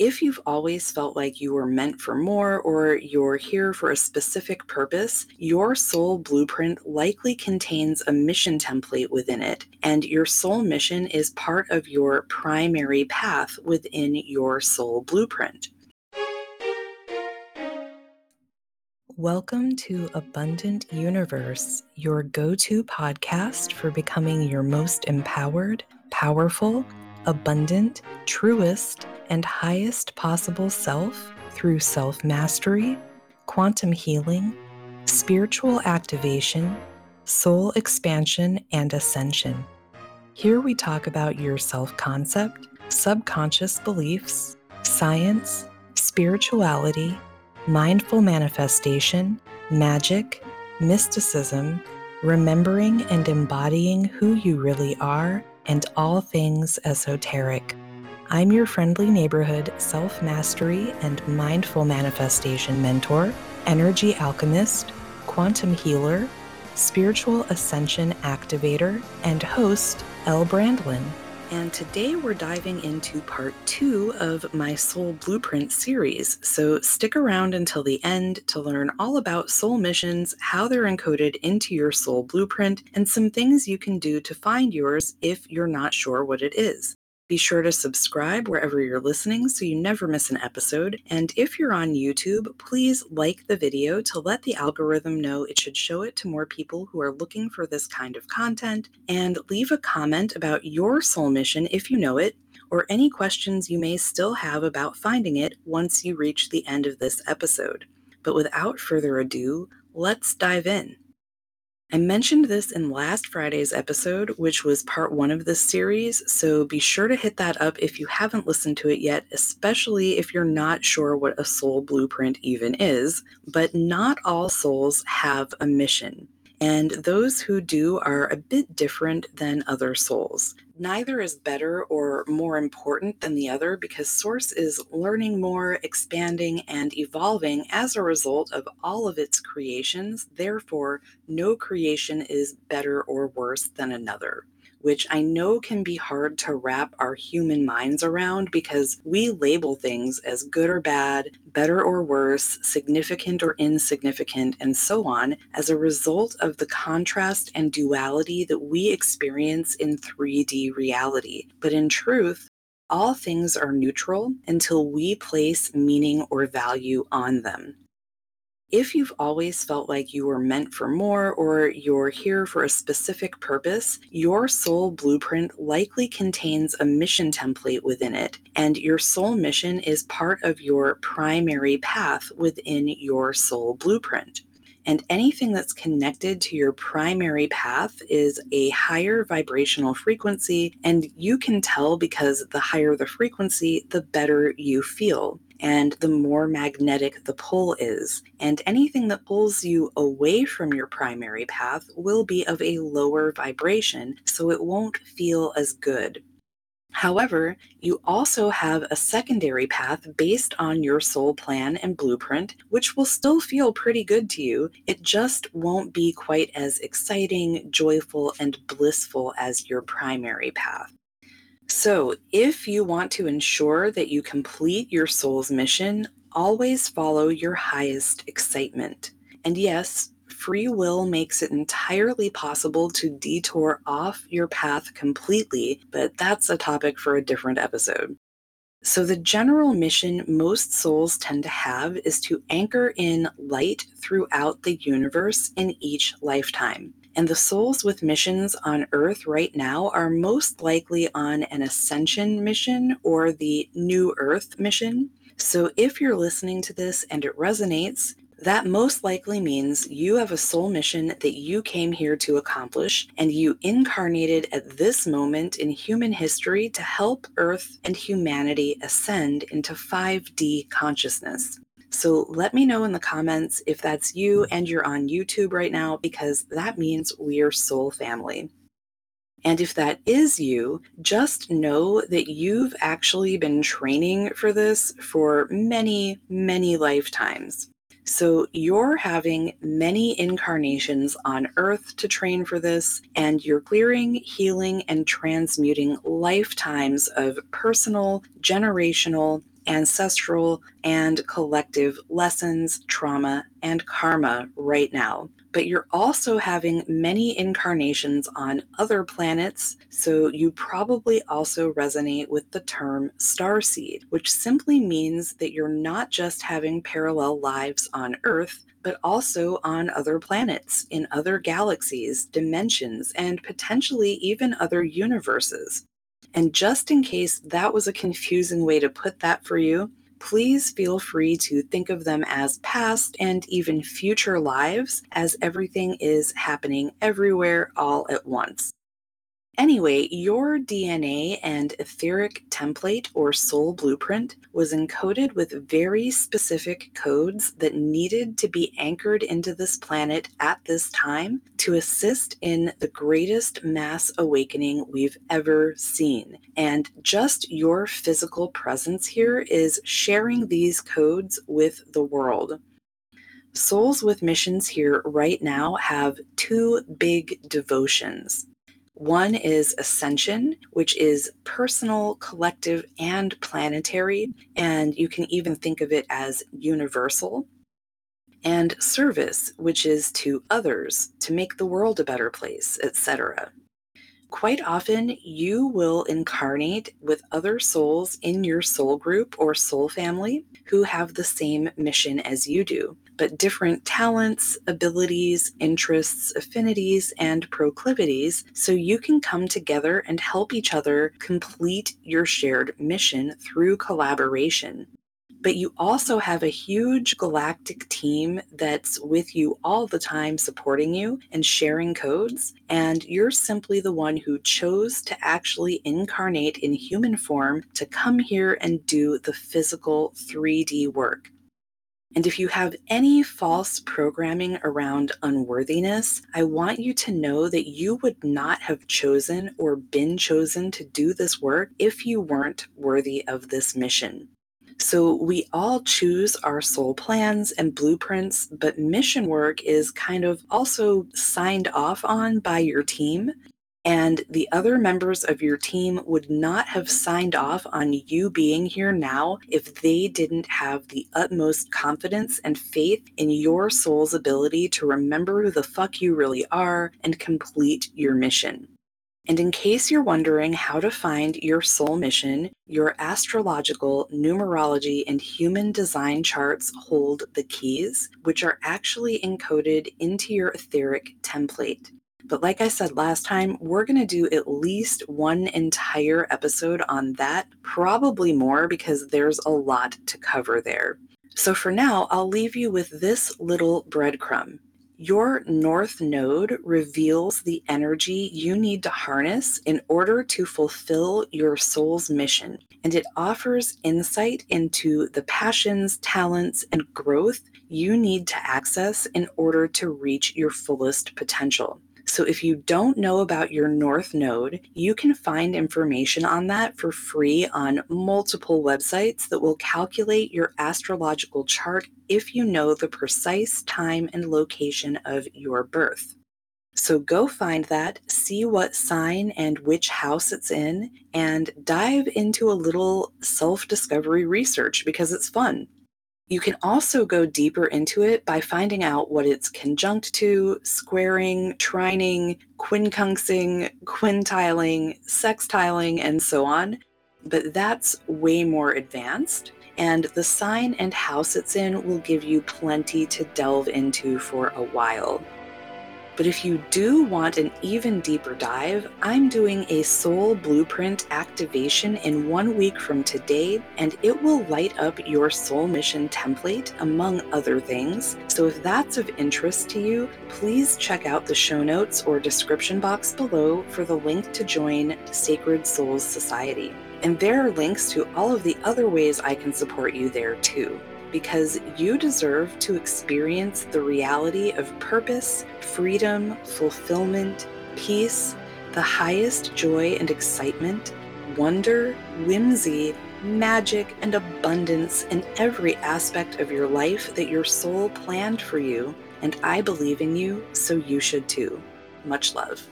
If you've always felt like you were meant for more or you're here for a specific purpose, your soul blueprint likely contains a mission template within it, and your soul mission is part of your primary path within your soul blueprint. Welcome to Abundant Youniverse, your go to podcast for becoming your most empowered, powerful, abundant, truest, and highest possible self through self mastery, quantum healing, spiritual activation, soul expansion, and ascension. Here we talk about your self concept, subconscious beliefs, science, spirituality mindful manifestation, magic, mysticism, remembering and embodying who you really are, and all things esoteric. I'm your friendly neighborhood self mastery and mindful manifestation mentor, energy alchemist, quantum healer, spiritual ascension activator, and host, Elle Brandlin and today we're diving into part two of my Soul Blueprint series. So stick around until the end to learn all about soul missions, how they're encoded into your soul blueprint, and some things you can do to find yours if you're not sure what it is. Be sure to subscribe wherever you're listening so you never miss an episode. And if you're on YouTube, please like the video to let the algorithm know it should show it to more people who are looking for this kind of content. And leave a comment about your soul mission if you know it, or any questions you may still have about finding it once you reach the end of this episode. But without further ado, let's dive in. I mentioned this in last Friday's episode, which was part one of this series, so be sure to hit that up if you haven't listened to it yet, especially if you're not sure what a soul blueprint even is. But not all souls have a mission and those who do are a bit different than other souls. Neither is better or more important than the other because Source is learning more, expanding, and evolving as a result of all of its creations. Therefore, no creation is better or worse than another which I know can be hard to wrap our human minds around because we label things as good or bad, better or worse, significant or insignificant, and so on as a result of the contrast and duality that we experience in 3D reality. But in truth, all things are neutral until we place meaning or value on them. If you've always felt like you were meant for more or you're here for a specific purpose, your soul blueprint likely contains a mission template within it, and your soul mission is part of your primary path within your soul blueprint. And anything that's connected to your primary path is a higher vibrational frequency. And you can tell because the higher the frequency, the better you feel and the more magnetic the pull is. And anything that pulls you away from your primary path will be of a lower vibration, so it won't feel as good. However, you also have a secondary path based on your soul plan and blueprint, which will still feel pretty good to you. It just won't be quite as exciting, joyful, and blissful as your primary path. So, if you want to ensure that you complete your soul's mission, always follow your highest excitement. And yes, free will makes it entirely possible to detour off your path completely, but that's a topic for a different episode. So, the general mission most souls tend to have is to anchor in light throughout the universe in each lifetime. And the souls with missions on Earth right now are most likely on an ascension mission or the New Earth mission. So if you're listening to this and it resonates, that most likely means you have a soul mission that you came here to accomplish, and you incarnated at this moment in human history to help Earth and humanity ascend into 5D consciousness. So let me know in the comments if that's you and you're on YouTube right now, because that means we're soul family. And if that is you, just know that you've actually been training for this for many, many lifetimes. So you're having many incarnations on earth to train for this, and you're clearing, healing, and transmuting lifetimes of personal, generational, ancestral, and collective lessons, trauma, and karma right now. But you're also having many incarnations on other planets, so you probably also resonate with the term starseed, which simply means that you're not just having parallel lives on Earth, but also on other planets, in other galaxies, dimensions, and potentially even other universes. And just in case that was a confusing way to put that for you, please feel free to think of them as past and even future lives, as everything is happening everywhere all at once. Anyway, your DNA and etheric template or soul blueprint was encoded with very specific codes that needed to be anchored into this planet at this time to assist in the greatest mass awakening we've ever seen. And just your physical presence here is sharing these codes with the world. Souls with missions here right now have two big devotions. One is ascension, which is personal, collective, and planetary, and you can even think of it as universal. And service, which is to others, to make the world a better place, etc. Quite often, you will incarnate with other souls in your soul group or soul family who have the same mission as you do but different talents, abilities, interests, affinities, and proclivities so you can come together and help each other complete your shared mission through collaboration. But you also have a huge galactic team that's with you all the time, supporting you and sharing codes. And you're simply the one who chose to actually incarnate in human form to come here and do the physical 3D work. And if you have any false programming around unworthiness, I want you to know that you would not have chosen or been chosen to do this work if you weren't worthy of this mission. So, we all choose our soul plans and blueprints, but mission work is kind of also signed off on by your team and the other members of your team would not have signed off on you being here now if they didn't have the utmost confidence and faith in your soul's ability to remember who the fuck you really are and complete your mission. And in case you're wondering how to find your soul mission, your astrological, numerology, and human design charts hold the keys, which are actually encoded into your etheric template. But like I said last time, we're going to do at least one entire episode on that, probably more because there's a lot to cover there. So for now, I'll leave you with this little breadcrumb. Your North Node reveals the energy you need to harness in order to fulfill your soul's mission, and it offers insight into the passions, talents, and growth you need to access in order to reach your fullest potential. So if you don't know about your North Node, you can find information on that for free on multiple websites that will calculate your astrological chart if you know the precise time and location of your birth. So go find that, see what sign and which house it's in, and dive into a little self discovery research because it's fun. You can also go deeper into it by finding out what it's conjunct to, squaring, trining, quincunxing, quintiling, sextiling, and so on. But that's way more advanced. And the sign and house it's in will give you plenty to delve into for a while. But if you do want an even deeper dive, I'm doing a soul blueprint activation in one week from today, and it will light up your soul mission template, among other things. So if that's of interest to you, please check out the show notes or description box below for the link to join Sacred Souls Society. And there are links to all of the other ways I can support you there too because you deserve to experience the reality of purpose, freedom, fulfillment, peace, the highest joy and excitement, wonder, whimsy, magic, and abundance in every aspect of your life that your soul planned for you. And I believe in you, so you should too. Much love.